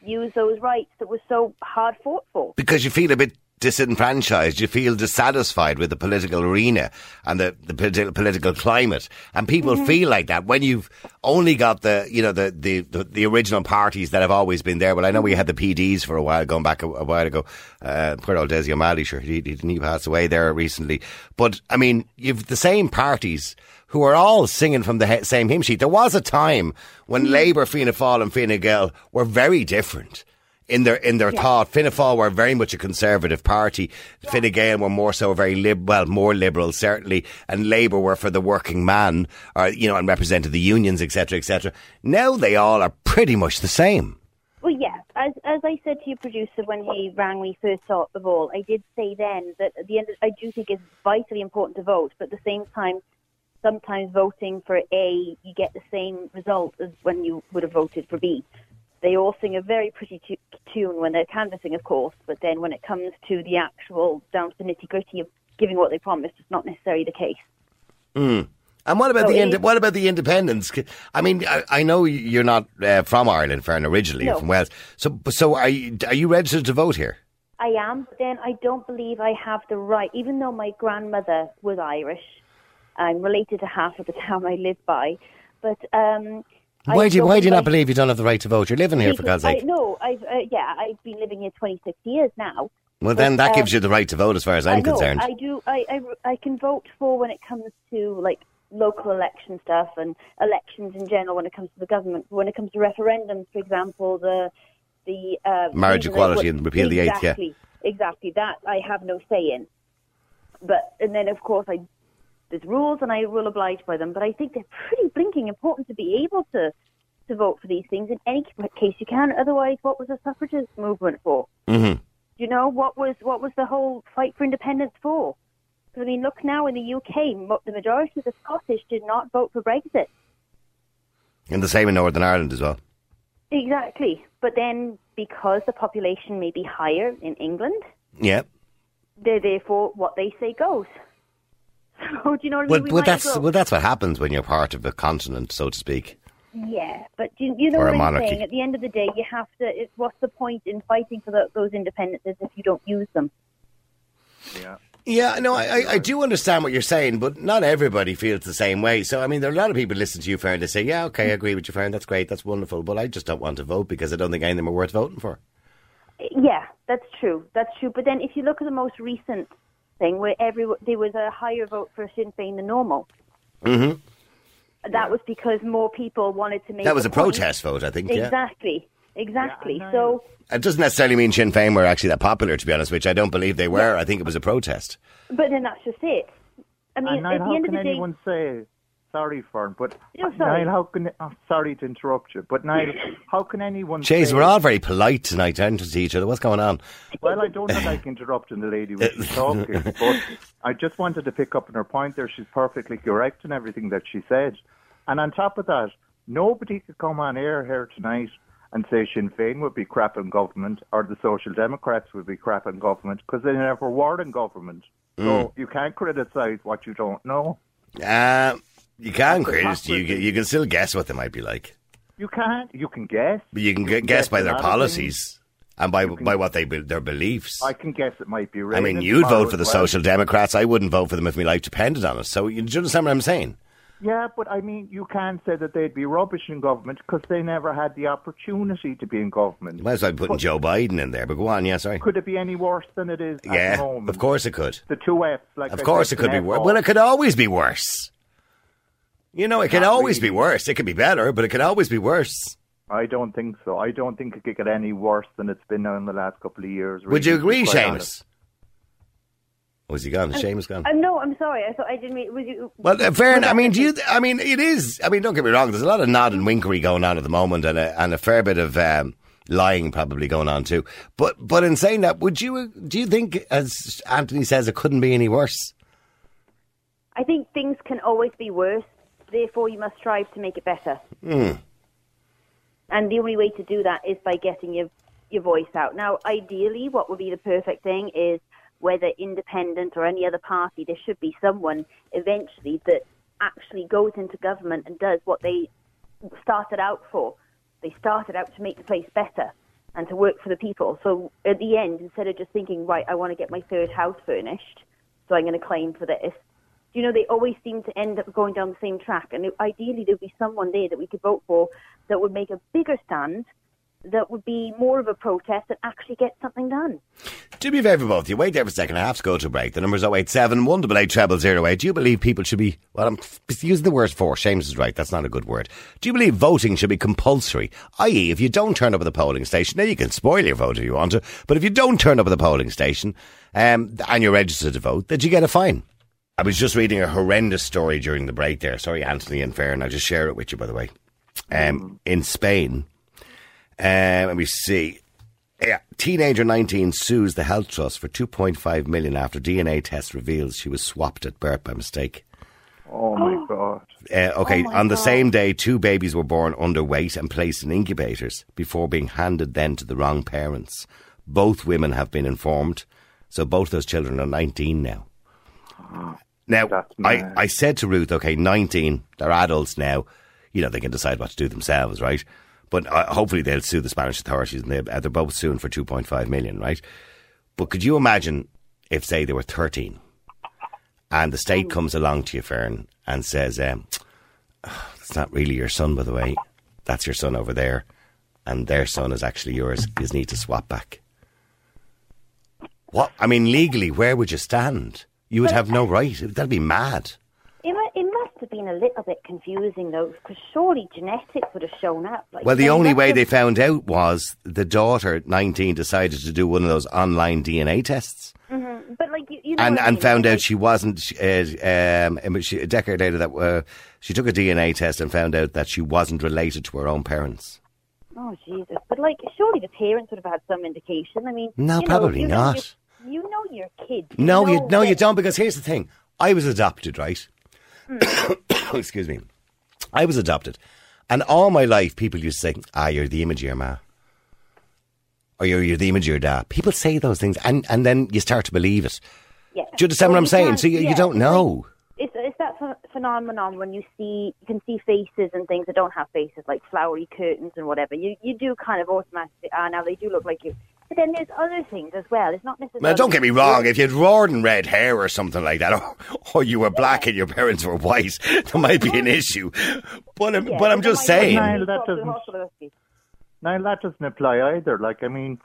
use those rights that were so hard fought for? because you feel a bit disenfranchised, you feel dissatisfied with the political arena and the, the politi- political climate. And people feel like that when you've only got the, you know, the, the, the, the original parties that have always been there. Well, I know we had the PDs for a while, going back a, a while ago. Uh, poor old Desi O'Malley, sure, he, he, he passed away there recently. But, I mean, you've the same parties who are all singing from the he- same hymn sheet. There was a time when Labour, Fianna Fáil and Fine Gael were very different in their in their thought. Fianna Fáil were very much a conservative party. Fine Gael were more so very lib, well, more liberal certainly, and Labour were for the working man, or you know, and represented the unions, etc., etc. Now they all are pretty much the same. Well, yeah, as as I said to your producer when he rang me first of all, I did say then that at the end, of, I do think it's vitally important to vote, but at the same time, sometimes voting for A, you get the same result as when you would have voted for B. They all sing a very pretty tu- tune when they're canvassing, of course, but then when it comes to the actual down to the nitty gritty of giving what they promised, it's not necessarily the case. And what about So the ind- what about the independents? I mean, I, I know you're not uh, from Ireland, Fern, originally you're No. from Wales. So, so are you, are you registered to vote here? I am, but then I don't believe I have the right, even though my grandmother was Irish. I'm related to half of the [laughs] town I live by, but um, Why do you, why do you not believe you don't have the right to vote? You're living here for God's sake. I, no, I've uh, yeah, I've been living here 26 years now. well, then that gives you the right to vote, as far as I'm I know, concerned. I do. I, I I can vote for when it comes to like local election stuff and elections in general. When it comes to the government, when it comes to referendums, for example, the the uh, Marriage equality and repeal the eighth, yeah. Exactly, exactly. That I have no say in. But and then of course I there's rules and I will oblige by them. But I think they're pretty blinking important to be able to to vote for these things in any case you can. Otherwise, what was the suffragist movement for? Mhm. You know what was what was the whole fight for independence for? 'Cause, I mean, look now in the UK, the majority of the Scottish did not vote for Brexit. And the same in Northern Ireland as well. Exactly, but then because the population may be higher in England, Yeah. they're therefore what they say goes. So [laughs] oh, do you know what I Well, mean? We well, that's well- well, that's what happens when you're part of a continent, so to speak. Yeah, but you, you know Or what I'm monarchy. saying. At the end of the day, you have to. It's, what's the point in fighting for the, those independences if you don't use them? Yeah. Yeah, no, I, I, I do understand what you're saying, but not everybody feels the same way. So, I mean, there are a lot of people listen to you, Fern, they say, yeah, okay, I agree with you, Fern, that's great, that's wonderful, but I just don't want to vote because I don't think any of them are worth voting for. Yeah, that's true. That's true. But then, if you look at the most recent thing, where every there was a higher vote for Sinn Féin than normal. Mm-hmm. That was because more people wanted to make. That was a point. protest vote, I think, yeah. Exactly. Exactly. Yeah, so It doesn't necessarily mean Sinn Féin were actually that popular, to be honest, which I don't believe they were. I think it was a protest. But then that's just it. I mean, And Niall, at the how end of the day, anyone say, sorry, Fern, but No, sorry. Niall, how can, oh, sorry to interrupt you, but Niall, [laughs] how can anyone Jeez, we're all very polite tonight, aren't we, to each other? What's going on? well, I don't like interrupting the lady when she's talking, [laughs] but I just wanted to pick up on her point there. She's perfectly correct in everything that she said. And on top of that, nobody could come on air here tonight and say Sinn Féin would be crap in government or the Social Democrats would be crap in government because they never were in government. So you can't criticise what you don't know. Uh, you can, Chris. You, you can still guess what they might be like. You can't. You can guess. But you can You gu- can guess guess by their policies and by, can- by what they be- their beliefs. I can guess it might be I mean, you'd vote for the well. Social Democrats. I wouldn't vote for them if my life depended on it. So, you, do you understand what I'm saying? Yeah, but I mean, you can't say that they'd be rubbish in government because they never had the opportunity to be in government. You might as well be putting But- Joe Biden in there. But go on, yeah, sorry. Could it be any worse than it is at Yeah, the moment? of course it could. The two Fs, like Of I course it could be worse. Well, it could always be worse. You know, it can Not always be worse. It could be better, but it can always be worse. I don't think so. I don't think it could get any worse than it's been now in the last couple of years. Would you really, to be agree, quite Seamus? honest. Was he gone? Seamus gone? uh, no, I'm sorry. I thought I didn't mean. Was you? Well, uh, fair. was I mean, do you? I mean, it is. I mean, don't get me wrong. There's a lot of nod and winkery going on at the moment, and a, and a fair bit of um, lying probably going on too. But but in saying that, would you do you think, as Anthony says, it couldn't be any worse? I think things can always be worse. Therefore, you must strive to make it better. Hmm. And the only way to do that is by getting your your voice out. Now, ideally, what would be the perfect thing is whether independent or any other party, there should be someone eventually that actually goes into government and does what they started out for. They started out to make the place better and to work for the people. So at the end, instead of just thinking, right, I want to get my third house furnished, so I'm going to claim for this. You know, they always seem to end up going down the same track. And ideally, there'd be someone there that we could vote for that would make a bigger stand, that would be more of a protest and actually get something done. Do me a favour, both. You wait there for a second. I have to go to break. The number's 087 188 0008. Do you believe people should be, well, I'm using the word for, Seamus is right, that's not a good word. Do you believe voting should be compulsory? I.e., if you don't turn up at the polling station, now you can spoil your vote if you want to, but if you don't turn up at the polling station um, and you're registered to vote, that you get a fine. I was just reading a horrendous story during the break there. Sorry, Anthony and Fair, and I'll just share it with you, by the way. Um, in Spain, um, let me see. Yeah, teenager 19 sues the health trust for 2.5 million after DNA test reveals she was swapped at birth by mistake. Oh my [gasps] god. Uh, okay, Oh my on the God. same day, two babies were born underweight and placed in incubators before being handed then to the wrong parents. Both women have been informed, so both those children are 19 now. Now, I. I said to Ruth, okay, 19, they're adults now. You know, they can decide what to do themselves, right? But uh, hopefully they'll sue the Spanish authorities and they, uh, they're both suing for 2.5 million, right? But could you imagine if, say, they were 13 and the state comes along to you, Fern, and says, um, it's not really your son, by the way. That's your son over there. And their son is actually yours. You need to swap back. What? I mean, legally, where would you stand? You would have no right. That'd be mad. It, it must have been a little bit confusing though, because surely genetics would have shown up. Like, Well, the only way they found out was the daughter, 19, decided to do one of those online DNA tests. But like you, you know and I and mean, found like- out she wasn't. Uh, um, she, a decade later, that uh, she took a DNA test and found out that she wasn't related to her own parents. Oh Jesus! But like, surely the parents would have had some indication. I mean, No, probably know not. your- You know your kids. No, you no, you don't. Because here's the thing: I was adopted, right? [coughs] Excuse me. I was adopted, and all my life, people used to say, "Ah, you're the image of your ma." Or you're, you're the image of your dad. People say those things, and, and then you start to believe it. Yeah. Do you understand Well, what I'm you saying? So you, yeah, you don't know. it's, it's that ph- phenomenon when you see you can see faces and things that don't have faces, like flowery curtains and whatever. You you do kind of automatically. Ah, now they do look like you. But then there's other things as well. It's not necessarily. Now, don't get me wrong. If you had roared and red hair or something like that, [laughs] or, or you were black and your parents were white, [laughs] there might be an issue. But I'm, Yeah, but I'm just saying. Niall, that doesn't- hospital. Now that doesn't apply either. Like I mean,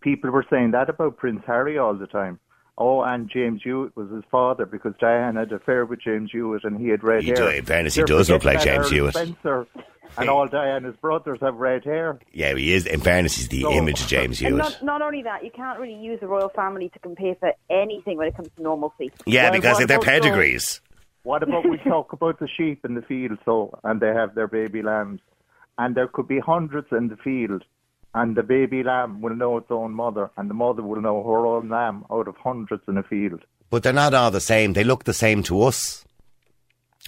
people were saying that about Prince Harry all the time. Oh, and James Hewitt was his father because Diane had an affair with James Hewitt and he had red He hair. do- in fairness, he does look like James Earl Hewitt. Spencer and all Diana's brothers have red hair. Yeah, he is. In fairness, he's the No. image of James Hewitt. not, not only that, you can't really use the royal family to compare for anything when it comes to normalcy. Yeah, Well, because of their pedigrees. What about we talk about the sheep in the field, so and they have their baby lambs, and there could be hundreds in the field, and the baby lamb will know its own mother, and the mother will know her own lamb out of hundreds in a field. But they're not all the same. They look the same to us.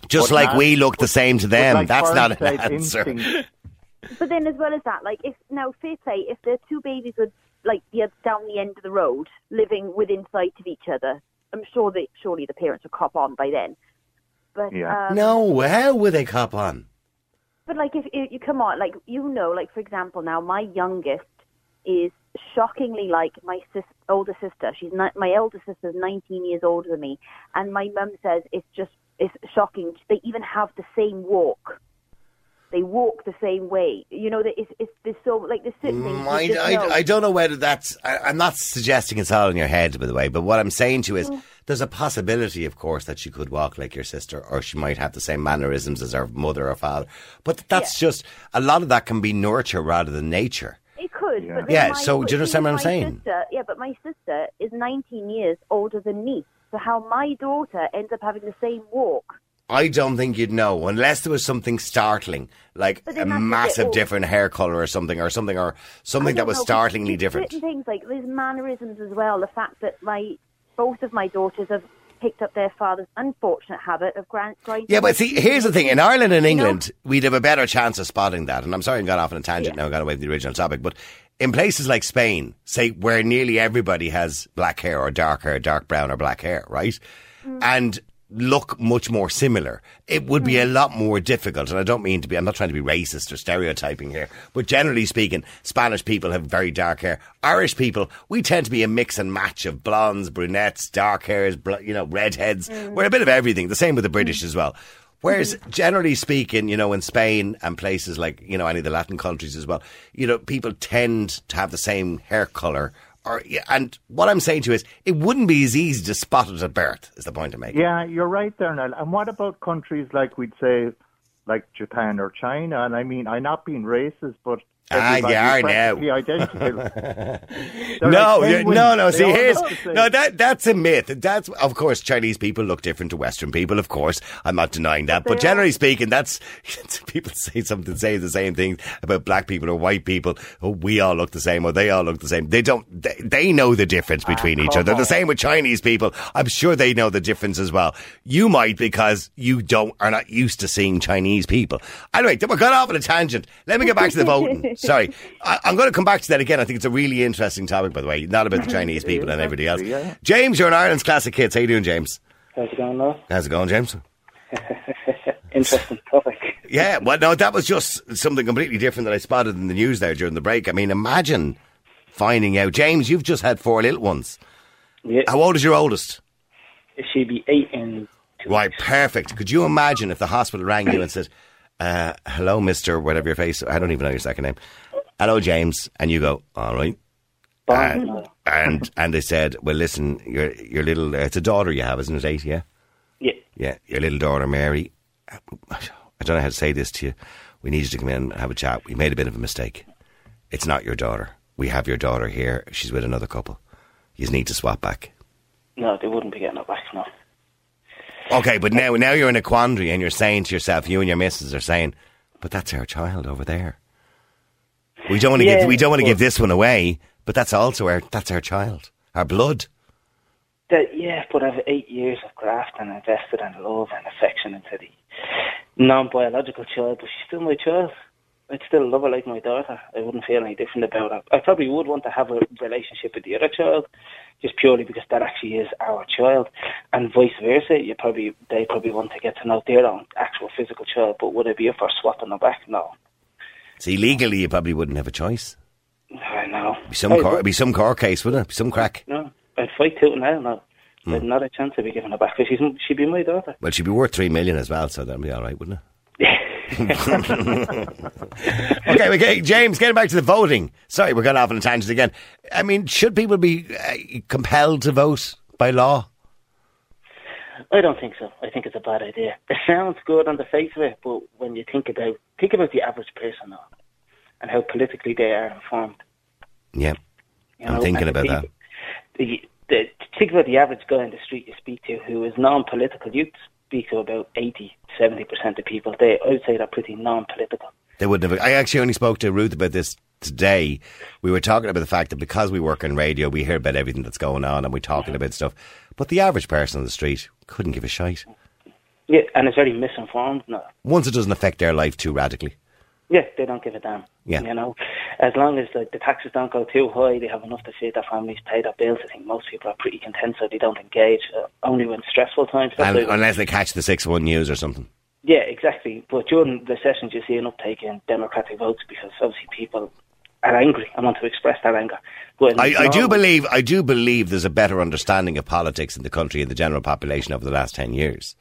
Just But like not- we look the same to them. like That's not an answer. instinct. [laughs] But then, as well as that, like if now, fair play, if the two babies were like the, down the end of the road, living within sight of each other, I'm sure that surely the parents would cop on by then. But Yeah. um, No, how would they cop on? But like, if, if you come on, like you know, like for example, now my youngest is shockingly like my sis- older sister. She's not, my elder sister is 19 years older than me, and my mum says it's just it's shocking. They even have the same walk. They walk the same way. You know, that it's, it's there's so like there's certain things. Mm, I. I, I don't know whether that's. I, I'm not suggesting it's all in your head, by the way. But what I'm saying to you is, there's a possibility, of course, that she could walk like your sister, or she might have the same mannerisms as her mother or father. But that's just a lot of that can be nurture rather than nature. It could. Yeah. But Yeah, my- so do you see, understand what I'm saying? Sister, yeah, but my sister is 19 years older than me. So how my daughter ends up having the same walk? I don't think you'd know unless there was something startling, like a then that's a bit massive different hair color or something, or something, or something that was know, startlingly different. Things like there's mannerisms as well. The fact that my both of my daughters have picked up their father's unfortunate habit of grinding. Yeah, but see, here's the thing. In Ireland and You know? England, we'd have a better chance of spotting that. And I'm sorry I got off on a tangent Yeah. now, I got away from the original topic. But in places like Spain, say, where nearly everybody has black hair or dark hair, dark brown or black hair, right? Mm. And look much more similar, it would be a Mm. lot more difficult. And I don't mean to be, I'm not trying to be racist or stereotyping here, but generally speaking, Spanish people have very dark hair. Irish people, we tend to be a mix and match of blondes, brunettes, dark hairs, you know, redheads. Mm. We're a bit of everything. The same with the British as well. Whereas, generally speaking, you know, in Spain and places like, you know, any of the Latin countries as well, you know, people tend to have the same hair colour. Or, and what I'm saying to you is, it wouldn't be as easy to spot it at birth, is the point I'm making. Yeah, you're right there, Niall. And what about countries like we'd say like Japan or China. And I mean, I'm not being racist, but Ah, you everybody's are now. identical. No, like no, no. See, here's look the same. no. That that's a myth. That's of course Chinese people look different to Western people. Of course, I'm not denying that. But they generally speaking, that's [laughs] people say something, say the same thing about black people or white people. Oh, we all look the same, or they all look the same. They don't. They, they know the difference between each come other. The same with Chinese people. I'm sure they know the difference as well. You might because you don't are not used to seeing Chinese people. Anyway, we got off on a tangent. Let me get back to the voting. Sorry, [laughs] I, I'm going to come back to that again. I think it's a really interesting topic, by the way, not about the [laughs] Chinese people and everybody else. yeah. James, you're in Ireland's classic hits. How you doing, James? How's it going, Law? How's it going, James? [laughs] Interesting topic. Yeah, well, no, that was just something completely different that I spotted in the news there during the break. I mean, imagine finding out, James, you've just had four little ones. Yeah, How old is your oldest? she'd be eight in two Right, weeks. perfect. Could you imagine if the hospital rang you and said, uh, "Hello, Mister, whatever your face, I don't even know your second name. Hello, James," and you go, "All right," and and, and they said, "Well, listen, your your little, uh, it's a daughter you have, isn't it? Eight, yeah, yeah, yeah, your little daughter Mary. I don't know how to say this to you. We need you to come in and have a chat. We made a bit of a mistake. It's not your daughter. We have your daughter here. She's with another couple. You need to swap back." no, they wouldn't be getting it back, no. Okay, but now now you're in a quandary and you're saying to yourself, you and your missus are saying, but that's our child over there. We don't want to Yeah, give we don't want to give this one away, but that's also our that's our child, our blood. That, yeah, but I've eight years of graft and invested in love and affection into the non-biological child, but she's still my child. I'd still love her like my daughter. I wouldn't feel any different about her. I probably would want to have a relationship with the other child, just purely because that actually is our child, and vice versa. You probably they probably want to get to know their own actual physical child, but would it be for swapping them back? No. See, legally you probably wouldn't have a choice. I know. Be some would- be some court case, wouldn't it? Be some crack. No, I'd fight tooth and nail. No, Hmm. I'd not a chance to be giving her back because she's she'd be my daughter. Well, she'd be worth three million as well, so that'd be all right, wouldn't it? [laughs] [laughs] Okay, okay, James, getting back to the voting. Sorry, we're going off on a tangent again. I mean, should people be uh, compelled to vote by law? I don't think so. I think it's a bad idea. It sounds good on the face of it, but when you think about think about the average person now, and how politically they are informed. Yeah, You I'm thinking and the about that. people- The, the, think about the average guy in the street you speak to who is non-political. You speak to about 80, 70 percent of people. They, I would say, they're pretty non-political. They wouldn't have. I actually only spoke to Ruth about this today. We were talking about the fact that because we work in radio, we hear about everything that's going on and we're talking about stuff. But the average person on the street couldn't give a shite. Yeah, and it's very misinformed now. Once it doesn't affect their life too radically. Yeah, they don't give a damn. Yeah. You know, as long as like, the taxes don't go too high, they have enough to feed their families, pay their bills. I think most people are pretty content, so they don't engage. Uh, only when stressful times. And, unless they catch the 6 1 news or something. yeah, exactly. But during the sessions, you see an uptake in Democratic votes because obviously people are angry and want to express their anger. But I, I do believe I do believe there's a better understanding of politics in the country and the general population over the last 10 years.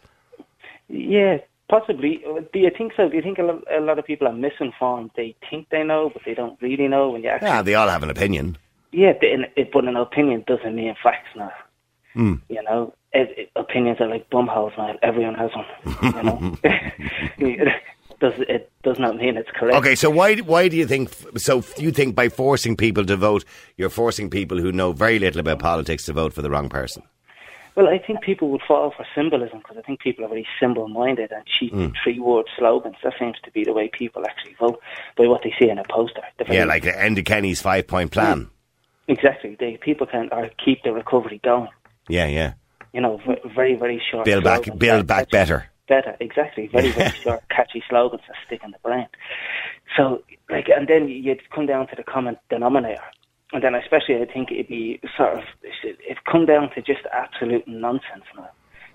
Yeah, possibly. Do you think so? Do you think a lot, a lot of people are misinformed? They think they know, but they don't really know. When you actually, Yeah, they all have an opinion. yeah, but an opinion doesn't mean facts now. Hmm. You know, opinions are like bumholes now. Everyone has one. You know, [laughs] [laughs] it does it does not mean it's correct. Okay, so why why do you think so you think by forcing people to vote you're forcing people who know very little about politics to vote for the wrong person? Well, I think people would fall for symbolism because I think people are very symbol-minded and cheap Hmm. three-word slogans. That seems to be the way people actually vote by what they see in a poster. Yeah, like Enda Kenny's 5-point plan. exactly. They people can or keep the recovery going. Yeah, yeah. You know, very very short. Build back build back catchy- better. Better, exactly. Very very [laughs] short, catchy slogans that stick in the brain. So, like, and then you'd come down to the common denominator. And then, especially, I think it'd be sort of it'd come down to just absolute nonsense now,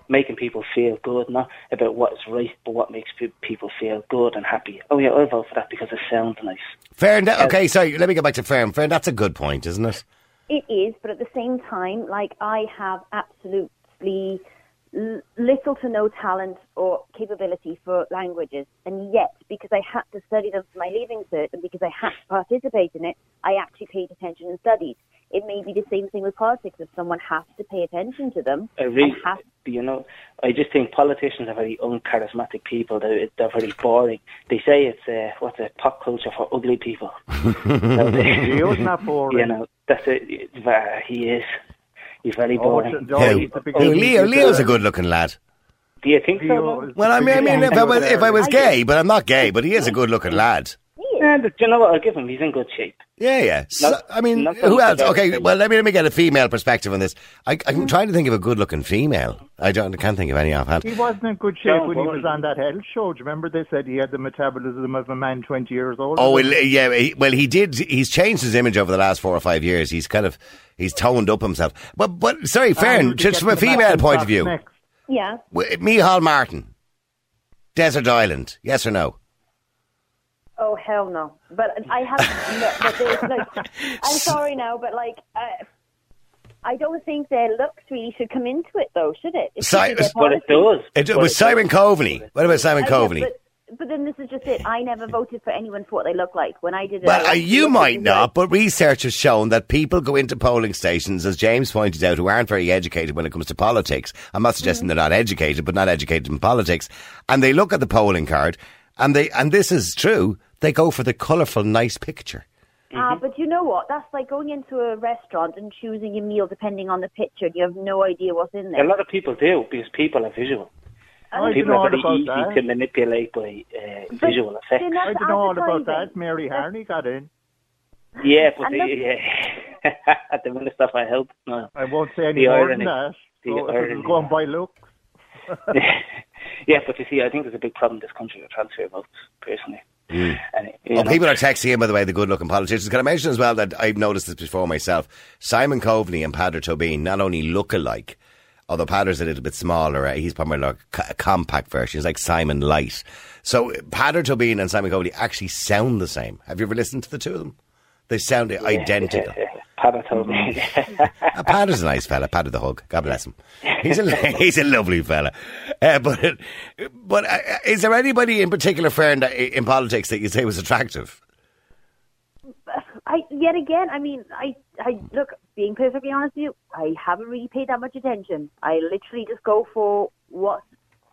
making people feel good, not about what is right, but what makes people feel good and happy. Oh yeah, I'll vote for that because it sounds nice. Fair enough. Okay, sorry, let me go back to Fern. Fern, that's a good point, isn't it? It is, but at the same time, like I have absolutely little to no talent or capability for languages, and yet because I had to study them for my leaving cert and because I had to participate in it, I actually paid attention and studied. It may be the same thing with politics. If someone has to pay attention to them, I really, has you know, I just think politicians are very uncharismatic people. They're, they're very boring. They say it's uh, what's a pop culture for ugly people. So [laughs] they- He was not boring. you know, that's it. Uh, he is. He's very Oh, boring. it's- oh, Who? he's the? Leo, Leo's a good looking lad. Do you think so? Leo man? is Well, I mean, I mean, if I was if I was gay, but I'm not gay, but he is a good looking lad. Yeah, but you know what? I'll give him. He's in good shape. Yeah, yeah. So, Not- I mean, who else? bad. Okay, well, let me let me get a female perspective on this. I, I'm trying to think of a good-looking female. I don't, I can't think of any offhand. He wasn't in good shape No, when he was on that health show. Do you remember they said he had the metabolism of a man 20 years old? Oh, well, yeah. He, well, he did. He's changed his image over the last four or five years. He's kind of he's toned up himself. But, but sorry, Ah, Fern, he just from a female point point of view, next. Yeah. w- Micheál Martin, Desert Island, yes or no? Oh hell no! But I have. no, but there's like, I'm [laughs] sorry now, but like, uh, I don't think their looks really should come into it, though, should it? It Si- be their But it does. It, But was it Simon does. Coveney. What about Simon yeah, Coveney? but, but then this is just it. I never voted for anyone for what they look like. When I did it, Well, I uh, you might not, but research has shown that people go into polling stations, as James pointed out, who aren't very educated when it comes to politics. I'm not suggesting they're not educated, but not educated in politics. And they look at the polling card, and they, and this is true, they go for the colourful, nice picture. Ah, but you know what? That's like going into a restaurant and choosing your meal depending on the picture. You have no idea what's in there. A lot of people do because people are visual. I people don't know are very easy that. to manipulate by uh, But visual they're effects. I don't know all about that. Mary Harney got in. Yeah, but the, look- yeah. [laughs] at the minute stuff I help. No. I won't say any The more irony. than that. The So if it irony. was going by looks. [laughs] yeah, but you see, I think there's a big problem in this country with transfer votes, personally. And, you Oh, know, people are texting in, by the way, the good looking politicians. Can I mention as well that I've noticed this before myself? Simon Coveney and Padder Tobin not only look alike, although Padder's a little bit smaller, uh, he's probably like a compact version. He's like Simon Light. So Padder Tobin and Simon Coveney actually sound the same. Have you ever listened to the two of them? They sound identical. Yeah, yeah. Padder told me. [laughs] Uh, Padder's a nice fella. Padder the hug. God bless him. He's a [laughs] he's a lovely fella. Uh, but but uh, is there anybody in particular, friend, in politics that you say was attractive? I yet again, I mean, I, I look. Being perfectly honest with you, I haven't really paid that much attention. I literally just go for what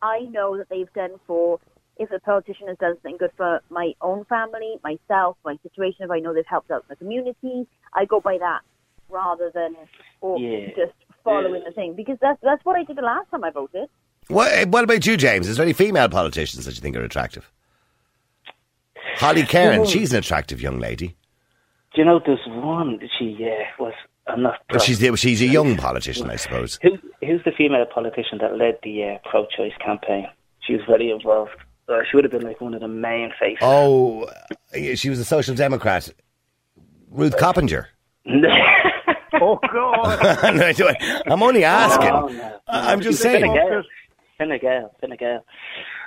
I know that they've done for. If a politician has done something good for my own family, myself, my situation, if I know they've helped out the community, I go by that rather than or Yeah. just following the thing because that's that's what I did the last time I voted. What, uh, what about you, James? Is there any female politicians that you think are attractive? Holly Cairn, she's an attractive young lady. Do you know, there's one, she uh, was, I'm not... But she's she's a young politician, I suppose. Who, who's the female politician that led the uh, pro-choice campaign? She was very involved. Uh, she would have been like one of the main faces. Oh, uh, she was a social democrat. Ruth Coppinger. [laughs] Oh, God. No, I don't- I'm only asking. Oh, no. I'm just Fine saying. Gael. Fine Gael. Fine Gael.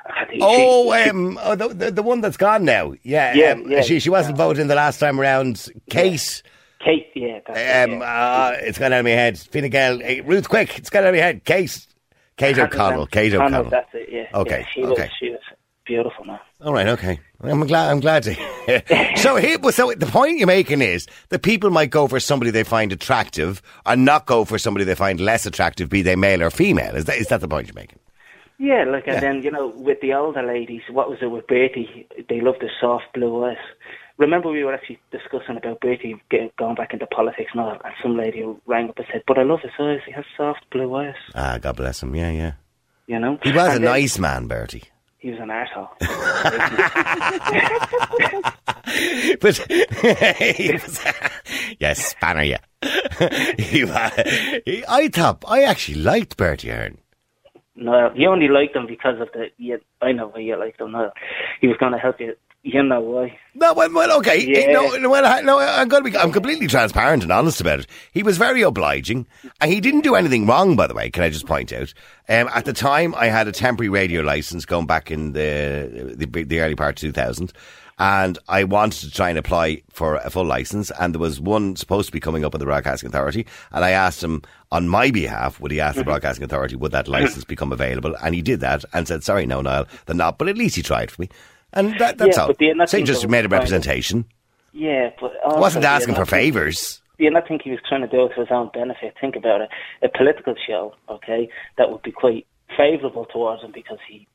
I think Oh, she- she- um, oh the, the the one that's gone now. Yeah, Yeah, um, yeah. she she wasn't voting the last time around. Kate, Kate, yeah. That's it, um, yeah. uh, it's gone out of my head. Fine Gael, hey, Ruth, quick, it's gone out of my head. Kate, Kate O'Connell, Kate O'Connell, O'Connell. That's it, yeah. Okay, Yeah, she okay. Was, she was beautiful, man. All right, okay. I'm glad. I'm glad to. [laughs] so, here, so the point you're making is that people might go for somebody they find attractive, and not go for somebody they find less attractive, be they male or female. Is that is that the point you're making? Yeah, like, and then, you know, with the older ladies, what was it with Bertie? They loved the soft blue eyes. Remember, we were actually discussing about Bertie getting, going back into politics and all, and some lady rang up and said, But I love his eyes, he has soft blue eyes, Ah, God bless him. Yeah, yeah. you know? He was And a then- nice man, Bertie. [laughs] [laughs] [laughs] He was an arsehole. but he was, yes, spanner, yeah. he, wa- he, I thought I actually liked Bertie Ahern. no, you only liked him because of the. Yeah, I know why you liked him. No, he was going to help you. You know why? No, well, well okay. Yeah. No, no, well, no, I'm going to be. I'm completely transparent and honest about it. He was very obliging, and he didn't do anything wrong. By the way, can I just point out? Um, at the time, I had a temporary radio license going back in the the, the early part of 2000. And I wanted to try and apply for a full license, and there was one supposed to be coming up with the Broadcasting Authority. And I asked him on my behalf, would he ask the Broadcasting Authority, would that license become available? And he did that and said, sorry, no, Niall, they're not, but at least he tried for me. And that, that's Yeah, all. but not So he just made a was kind of- representation. Yeah, but I wasn't asking for favours. You not think he was trying to do it to his own benefit? Think about it. A political show, okay, that would be quite favourable towards him because he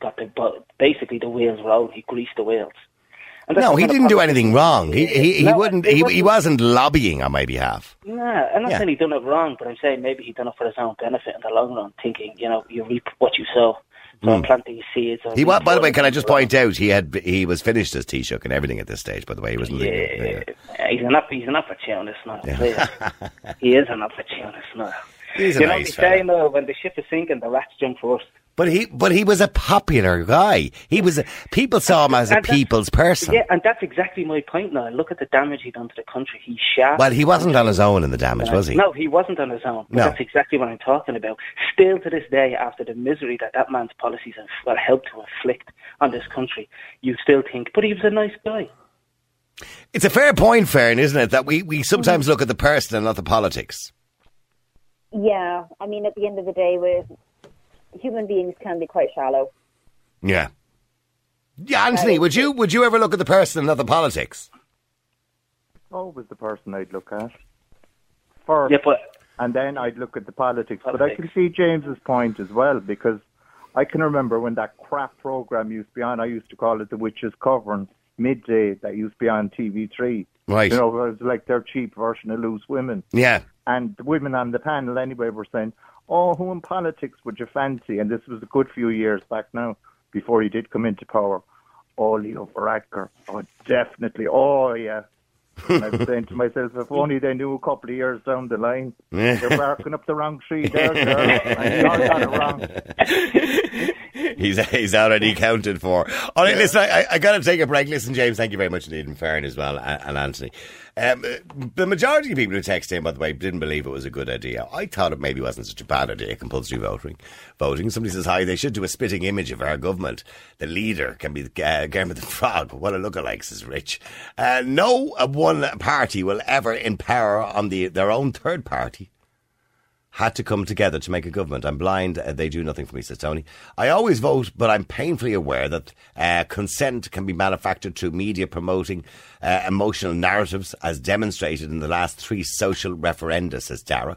got the basically the wheels rolling. He greased the wheels. No, he didn't do anything wrong. He he, he No, wouldn't. He, he wasn't- wasn't lobbying on my behalf. Nah, I'm not Yeah. saying he done it wrong, but I'm saying maybe he done it for his own benefit in the long run, thinking, you know, you reap what you sow. Hmm. I'm planting seeds. He reap By the way, can I just point out he had he was finished his Taoiseach and everything at this stage. By the way, he wasn't. Yeah, leaving. he's an he's an opportunist now. please. [laughs] he is an opportunist now. He's you know nice what they say, though, when the ship is sinking, the rats jump first. But he but he was a popular guy. He was a, people saw him as a And that's- people's person. Yeah, and that's exactly my point now. Look at the damage he done to the country. He shot. Well, he wasn't on his own in the damage, was he? No, he wasn't on his own. But No. That's exactly what I'm talking about. Still to this day, after the misery that that man's policies have well, helped to inflict on this country, you still think, but he was a nice guy. It's a fair point, Fern, isn't it? That we, we sometimes look at the person and not the politics. Yeah, I mean, at the end of the day, with human beings can be quite shallow. Yeah. Yeah, Anthony, would you would you ever look at the person and not the politics? Always the person I'd look at first, Yeah, but and then I'd look at the politics. But I can see James's point as well because I can remember when that crap program used to be on. I used to call it the Witches Covering midday that used to be on TV3. Right. You know, it was like their cheap version of Loose Women. Yeah. And the women on the panel anyway were saying, "Oh, who in politics would you fancy?" And this was a good few years back now, before he did come into power. Oh, Leo Varadkar. Oh, definitely. Oh, yeah. And I was saying to myself, if only they knew a couple of years down the line, [laughs] they're barking up the wrong tree there, girl. And you all got it wrong. [laughs] He's he's already counted for. All right, listen, I, I got to take a break. Listen, James, thank you very much indeed, and Fern as well, and, and Anthony. Um, the majority of people who texted in, by the way, didn't believe it was a good idea. I thought it maybe wasn't such a bad idea, compulsory voting. Voting. Somebody says, hi, they should do a spitting image of our government. The leader can be uh, Kermit the Frog. What a lookalike, says Rich. Uh, no uh, one party will ever in power on the their own third party had to come together to make a government. I'm blind. Uh, they do nothing for me, says Tony. I always vote, but I'm painfully aware that uh, consent can be manufactured through media promoting uh, emotional narratives, as demonstrated in the last three social referenda, says Dara.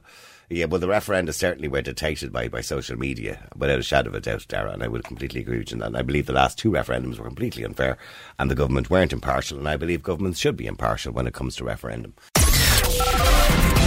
Yeah, well, the referenda certainly were dictated by, by social media, without a shadow of a doubt, Dara, and I would completely agree with you on that. And I believe the last two referendums were completely unfair, and the government weren't impartial, and I believe governments should be impartial when it comes to referendum.